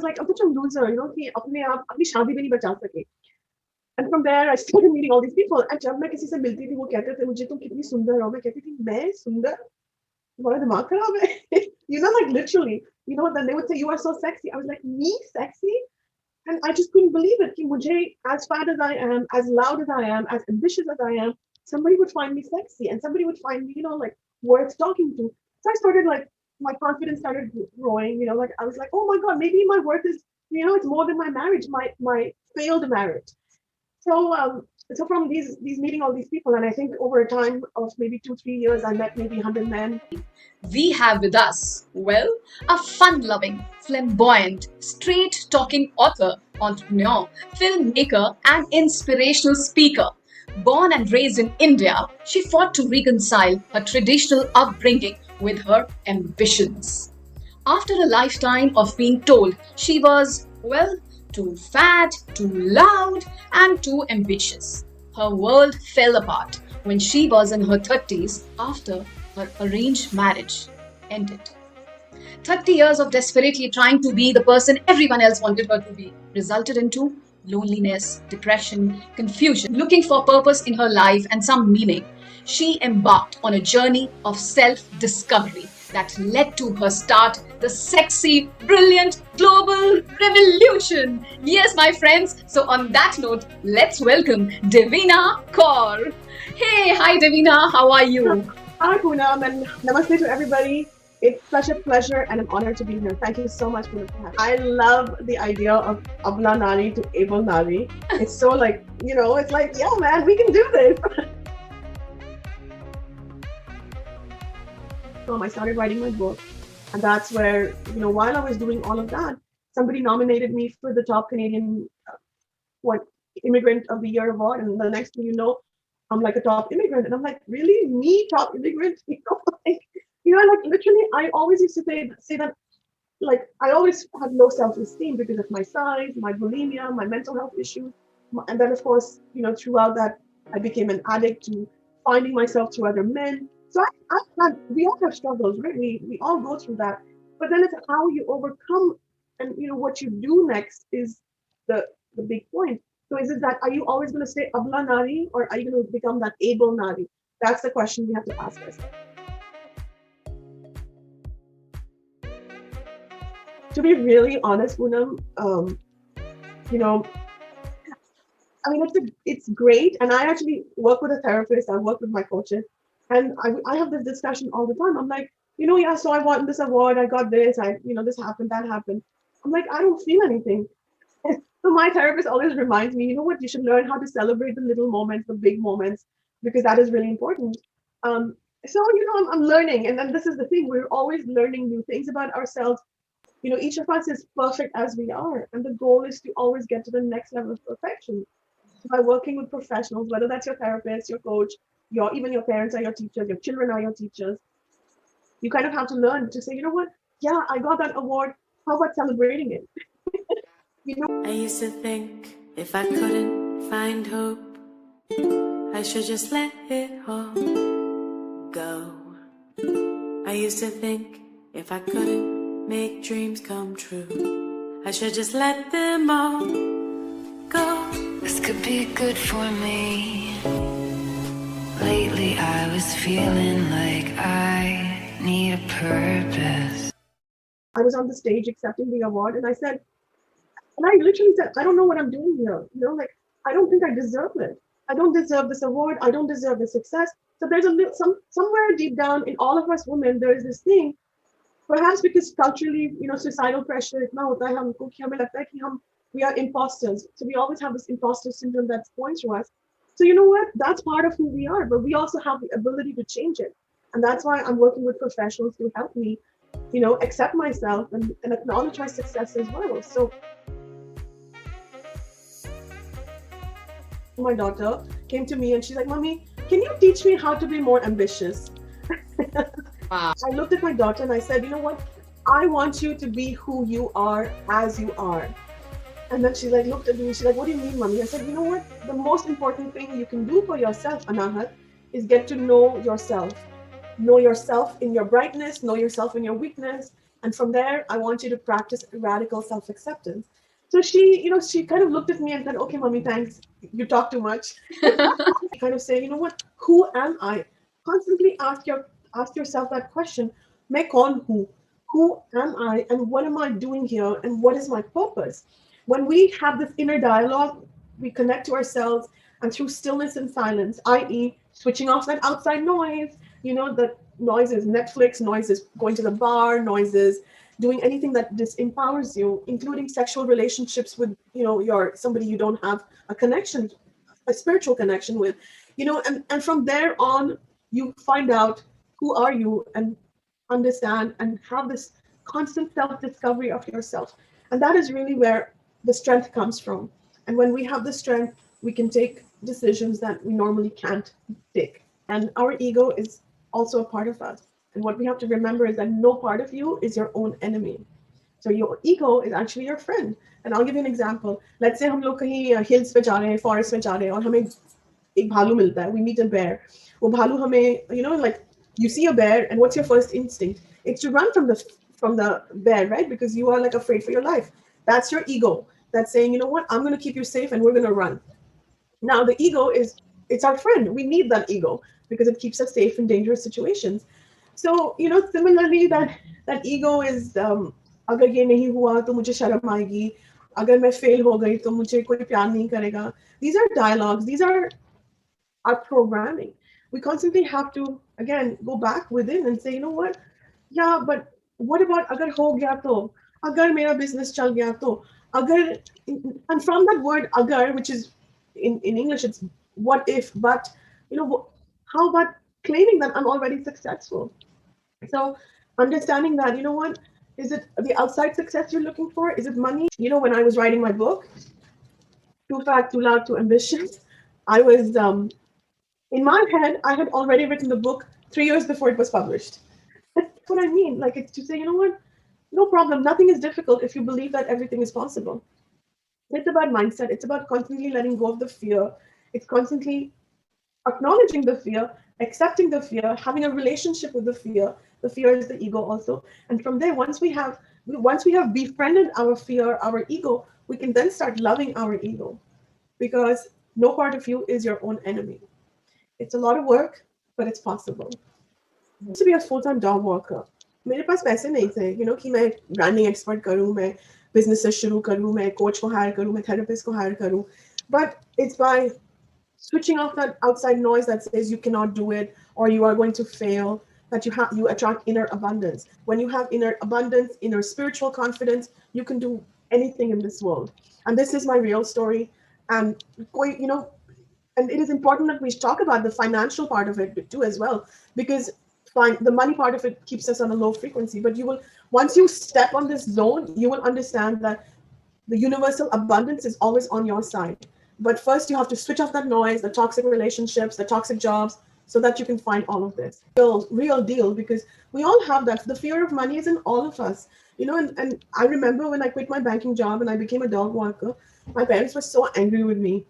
was like, I'm such a loser, you know, कि अपने आप अपनी शादी भी नहीं बचा सके. And from there, I started meeting all these people. And जब मैं किसी से मिलती थी, वो कहते थे मुझे तुम कितनी सुंदर हो. मैं कहती थी मैं सुंदर. तुम्हारा दिमाग खराब है. you know, like literally, you know, then they would say you are so sexy. I was like, me sexy? And I just couldn't believe it. कि मुझे, as fat as I am, as loud as I am, as ambitious as I am, somebody would find me sexy and somebody would find me, you know, like worth talking to. So I started like my confidence started growing, you know, like I was like, oh my God, maybe my worth is, you know, it's more than my marriage, my my failed marriage. So um so from these these meeting all these people, and I think over a time of maybe two, three years, I met maybe 100 men. We have with us, well, a fun loving, flamboyant, straight talking author, entrepreneur, filmmaker, and inspirational speaker. Born and raised in India, she fought to reconcile her traditional upbringing with her ambitions. After a lifetime of being told she was, well, too fat, too loud, and too ambitious, her world fell apart when she was in her 30s after her arranged marriage ended. 30 years of desperately trying to be the person everyone else wanted her to be resulted into loneliness, depression, confusion. Looking for purpose in her life and some meaning, she embarked on a journey of self discovery that led to her start the sexy, brilliant global revolution. Yes, my friends. So, on that note, let's welcome Devina Kaur. Hey, hi, Devina. How are you? Hi, Poonam, and namaste to everybody. It's such a pleasure and an honor to be here. Thank you so much for having me. I love the idea of Abla Nari to Able Nari. It's so like, you know, it's like, yeah, man, we can do this. I started writing my book, and that's where, you know, while I was doing all of that, somebody nominated me for the top Canadian uh, what immigrant of the year award, and the next thing you know, I'm like a top immigrant, and I'm like, really, me, top immigrant? You know, like, you know, like literally, I always used to say say that, like, I always had low self-esteem because of my size, my bulimia, my mental health issues, and then of course, you know, throughout that, I became an addict to finding myself through other men. So I, I we all have struggles, right? We we all go through that, but then it's how you overcome, and you know what you do next is the the big point. So is it that are you always going to stay abla nari, or are you going to become that able nari? That's the question we have to ask ourselves. to be really honest, Poonam, um, you know, I mean, it's a, it's great, and I actually work with a therapist. I work with my coaches, and I, I have this discussion all the time. I'm like, you know, yeah, so I won this award. I got this. I, you know, this happened, that happened. I'm like, I don't feel anything. so my therapist always reminds me, you know what? You should learn how to celebrate the little moments, the big moments, because that is really important. Um, so you know, I'm, I'm learning, and then this is the thing: we're always learning new things about ourselves you know each of us is perfect as we are and the goal is to always get to the next level of perfection by working with professionals whether that's your therapist your coach your even your parents are your teachers your children are your teachers you kind of have to learn to say you know what yeah i got that award how about celebrating it you know i used to think if i couldn't find hope i should just let it all go i used to think if i couldn't make dreams come true. I should just let them all go. This could be good for me. Lately I was feeling like I need a purpose. I was on the stage accepting the award and I said, and I literally said, I don't know what I'm doing here. You know, like, I don't think I deserve it. I don't deserve this award. I don't deserve this success. So there's a little, some, somewhere deep down in all of us women, there is this thing, perhaps because culturally, you know, societal pressure, we are imposters. So we always have this imposter syndrome that points to us. So you know what? That's part of who we are, but we also have the ability to change it. And that's why I'm working with professionals to help me, you know, accept myself and, and acknowledge my success as well. So my daughter came to me and she's like, Mommy, can you teach me how to be more ambitious? Wow. I looked at my daughter and I said, you know what? I want you to be who you are as you are. And then she like looked at me and she's like, What do you mean, mommy? I said, you know what? The most important thing you can do for yourself, Anahat, is get to know yourself. Know yourself in your brightness, know yourself in your weakness, And from there, I want you to practice radical self acceptance. So she, you know, she kind of looked at me and said, okay, mommy, thanks. You talk too much. kind of say, you know what, who am I? Constantly ask your ask yourself that question. Make on who? Who am I and what am I doing here and what is my purpose? When we have this inner dialogue, we connect to ourselves and through stillness and silence, i.e., switching off that outside noise, you know, that noises, Netflix, noises, going to the bar, noises, doing anything that disempowers you, including sexual relationships with, you know, your somebody you don't have a connection, a spiritual connection with, you know, and, and from there on, you find out who are you and understand and have this constant self-discovery of yourself. And that is really where the strength comes from. And when we have the strength, we can take decisions that we normally can't take. And our ego is also a part of us. And what we have to remember is that no part of you is your own enemy. So your ego is actually your friend. And I'll give you an example. Let's say हम लोग कहीं hills पे जा रहे हैं, forest में जा रहे हैं और हमें एक भालू मिलता है. We meet a bear. वो भालू हमें, you know, like you see a bear and what's your first instinct? It's to run from the from the bear, right? Because you are like afraid for your life. That's your ego. That's saying, you know what, I'm going to keep you safe and we're going to run. Now the ego is it's our friend. We need that ego because it keeps us safe in dangerous situations. So, you know, similarly, that that ego is um, अगर ये नहीं हुआ तो मुझे शर्म आएगी अगर मैं फेल हो गई तो मुझे कोई प्यार नहीं करेगा these are dialogues these are our programming we constantly have to again go back within and say you know what yeah but what about agar ho gaya to agar mera business chal gaya to agar and from that word agar which is in, in english it's what if but you know how about claiming that i'm already successful so understanding that you know what is it the outside success you're looking for is it money you know when i was writing my book too fat too loud too ambitious i was um in my head, I had already written the book three years before it was published. That's what I mean. Like it's to say, you know what? No problem. Nothing is difficult if you believe that everything is possible. It's about mindset. It's about constantly letting go of the fear. It's constantly acknowledging the fear, accepting the fear, having a relationship with the fear. The fear is the ego also. And from there, once we have once we have befriended our fear, our ego, we can then start loving our ego. Because no part of you is your own enemy. It's a lot of work, but it's possible. To be a full-time dog walker, मेरे पास पैसे नहीं थे you know कि मैं branding expert करूँ मैं business शुरू करूँ मैं coach को hire करूँ मैं therapist को hire करूँ but it's by switching off that outside noise that says you cannot do it or you are going to fail that you have you attract inner abundance when you have inner abundance inner spiritual confidence you can do anything in this world and this is my real story and you know and it is important that we talk about the financial part of it too as well because fine the money part of it keeps us on a low frequency but you will once you step on this zone you will understand that the universal abundance is always on your side. But first you have to switch off that noise the toxic relationships the toxic jobs so that you can find all of this. Real, real deal because we all have that. The fear of money is in all of us. You know and, and i remember when i quit my banking job and i became a dog walker my parents were so angry with me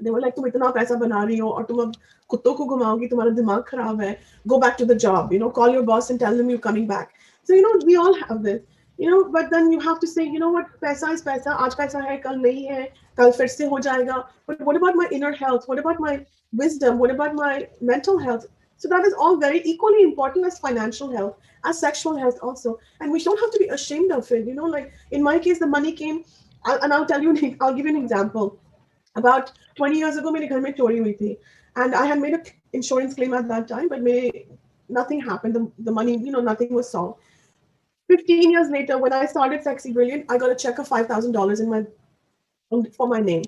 they were like तुम इतना पैसा बना रही हो और तुम अब कुत्तों को घुमाओगी तुम्हारा दिमाग खराब है go back to the job you know call your boss and tell them you're coming back so you know we all have this you know but then you have to say you know what पैसा is पैसा आज पैसा है कल नहीं है कल फिर से हो जाएगा but what about my inner health what about my wisdom what about my mental health so that is all very equally important as financial health as sexual health also and we don't have to be ashamed of it you know like in my case the money came and I'll tell you I'll give you an example about 20 years ago मेरे घर में चोरी हुई थी and I had made an insurance claim at that time but मेरे nothing happened the, the money you know nothing was solved 15 years later when I started Sexy Brilliant I got a check of $5,000 in my for my name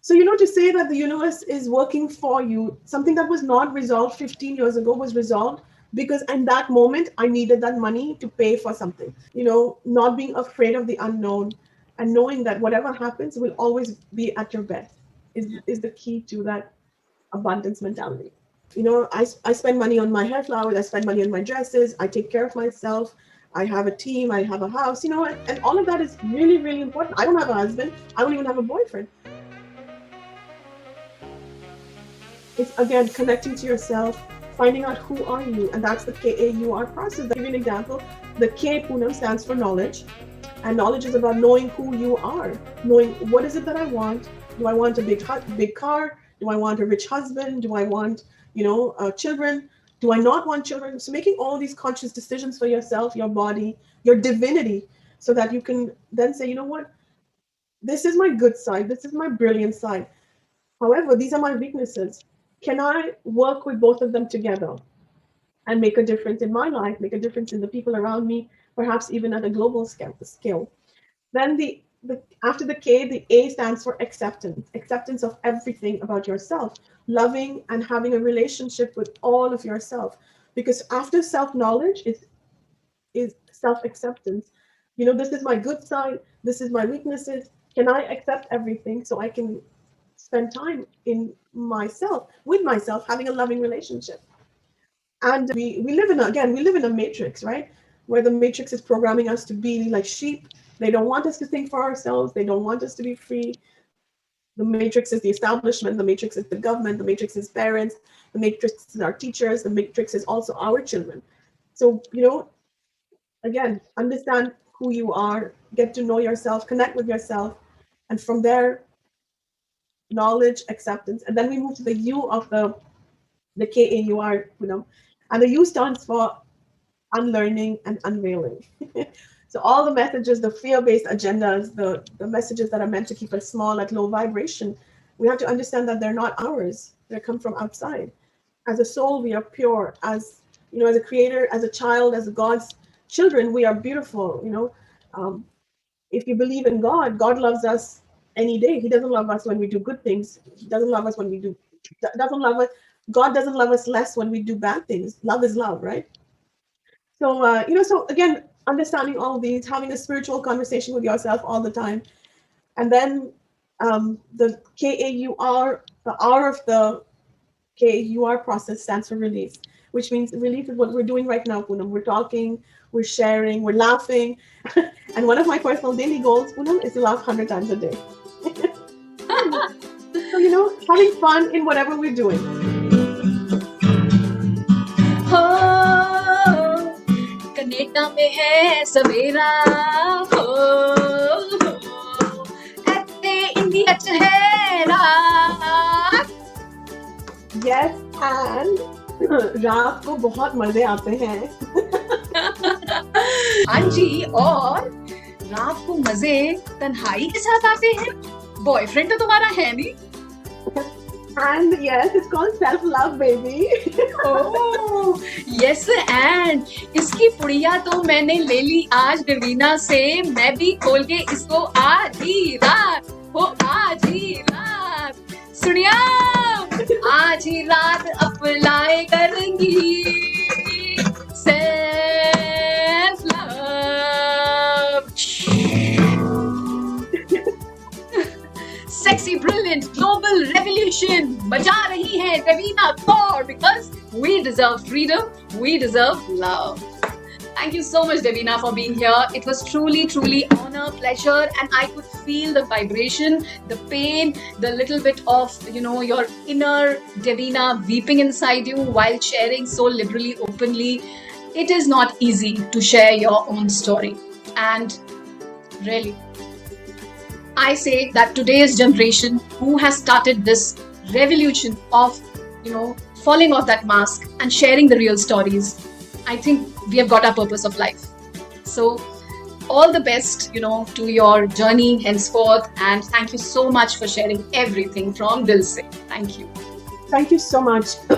so you know to say that the universe is working for you something that was not resolved 15 years ago was resolved because in that moment I needed that money to pay for something you know not being afraid of the unknown and knowing that whatever happens will always be at your best is, is the key to that abundance mentality. You know, I, I spend money on my hair flowers, I spend money on my dresses, I take care of myself, I have a team, I have a house, you know, and, and all of that is really, really important. I don't have a husband, I don't even have a boyfriend. It's again connecting to yourself, finding out who are you, and that's the KAUR process. I'll give you an example. The K Poonam stands for knowledge, and knowledge is about knowing who you are, knowing what is it that I want. Do I want a big big car? Do I want a rich husband? Do I want you know uh, children? Do I not want children? So making all these conscious decisions for yourself, your body, your divinity, so that you can then say, you know what, this is my good side, this is my brilliant side. However, these are my weaknesses. Can I work with both of them together and make a difference in my life, make a difference in the people around me, perhaps even at a global scale? Then the, the after the K, the A stands for acceptance, acceptance of everything about yourself, loving and having a relationship with all of yourself. Because after self-knowledge is is self-acceptance. You know, this is my good side, this is my weaknesses. Can I accept everything so I can spend time in myself, with myself, having a loving relationship. And we, we live in, again, we live in a matrix, right? Where the matrix is programming us to be like sheep. They don't want us to think for ourselves. They don't want us to be free. The matrix is the establishment. The matrix is the government. The matrix is parents. The matrix is our teachers. The matrix is also our children. So, you know, again, understand who you are, get to know yourself, connect with yourself. And from there, knowledge, acceptance, and then we move to the U of the the KAUR, you know, and the U stands for unlearning and unveiling. so all the messages, the fear-based agendas, the, the messages that are meant to keep us small at low vibration, we have to understand that they're not ours. They come from outside. As a soul, we are pure. As you know, as a creator, as a child, as God's children, we are beautiful. You know, um, if you believe in God, God loves us any day. He doesn't love us when we do good things. He doesn't love us when we do doesn't love us. God doesn't love us less when we do bad things. Love is love, right? So uh, you know, so again, understanding all these, having a spiritual conversation with yourself all the time, and then um, the KAUR, the R of the KAUR process stands for release, which means release is what we're doing right now, Poonam. We're talking, we're sharing, we're laughing, and one of my personal daily goals, Poonam, is to laugh hundred times a day. so, you know, having fun in whatever we're doing. Canada में है सवेरा हो ऐसे India च है रात रात को बहुत मज़े आते हैं। हाँ जी और रात को मज़े तन्हाई के साथ आते हैं। बॉयफ्रेंड तो तुम्हारा है नहीं। And yes, it's called self love, baby. oh, yes, and इसकी पुड़िया तो मैंने ले ली आज रवीना से। मैं भी खोल के इसको आधी रात हो आधी रात सुनिया आज ही रात अप्लाई करेंगी। sexy, brilliant, global revolution बजा रही है Ravina Kaur because we deserve freedom, we deserve love. Thank you so much, Davina, for being here. It was truly, truly honor, pleasure, and I could feel the vibration, the pain, the little bit of you know your inner Davina weeping inside you while sharing so liberally, openly. It is not easy to share your own story, and really, I say that today's generation who has started this revolution of, you know, falling off that mask and sharing the real stories, I think we have got our purpose of life. So, all the best, you know, to your journey henceforth, and thank you so much for sharing everything from Dilse. Thank you. Thank you so much.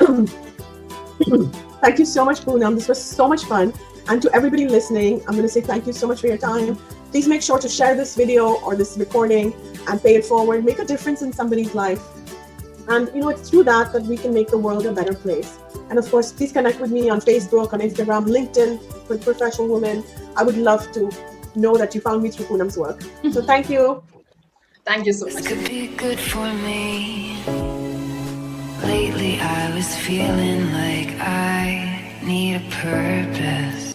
thank you so much, Poonam. This was so much fun. And to everybody listening, I'm going to say thank you so much for your time. Please make sure to share this video or this recording and pay it forward. Make a difference in somebody's life. And you know, it's through that that we can make the world a better place. And of course, please connect with me on Facebook, on Instagram, LinkedIn with professional women. I would love to know that you found me through Poonam's work. Mm-hmm. So thank you. Thank you so much. This could be good for me. Lately, I was feeling like I need a purpose.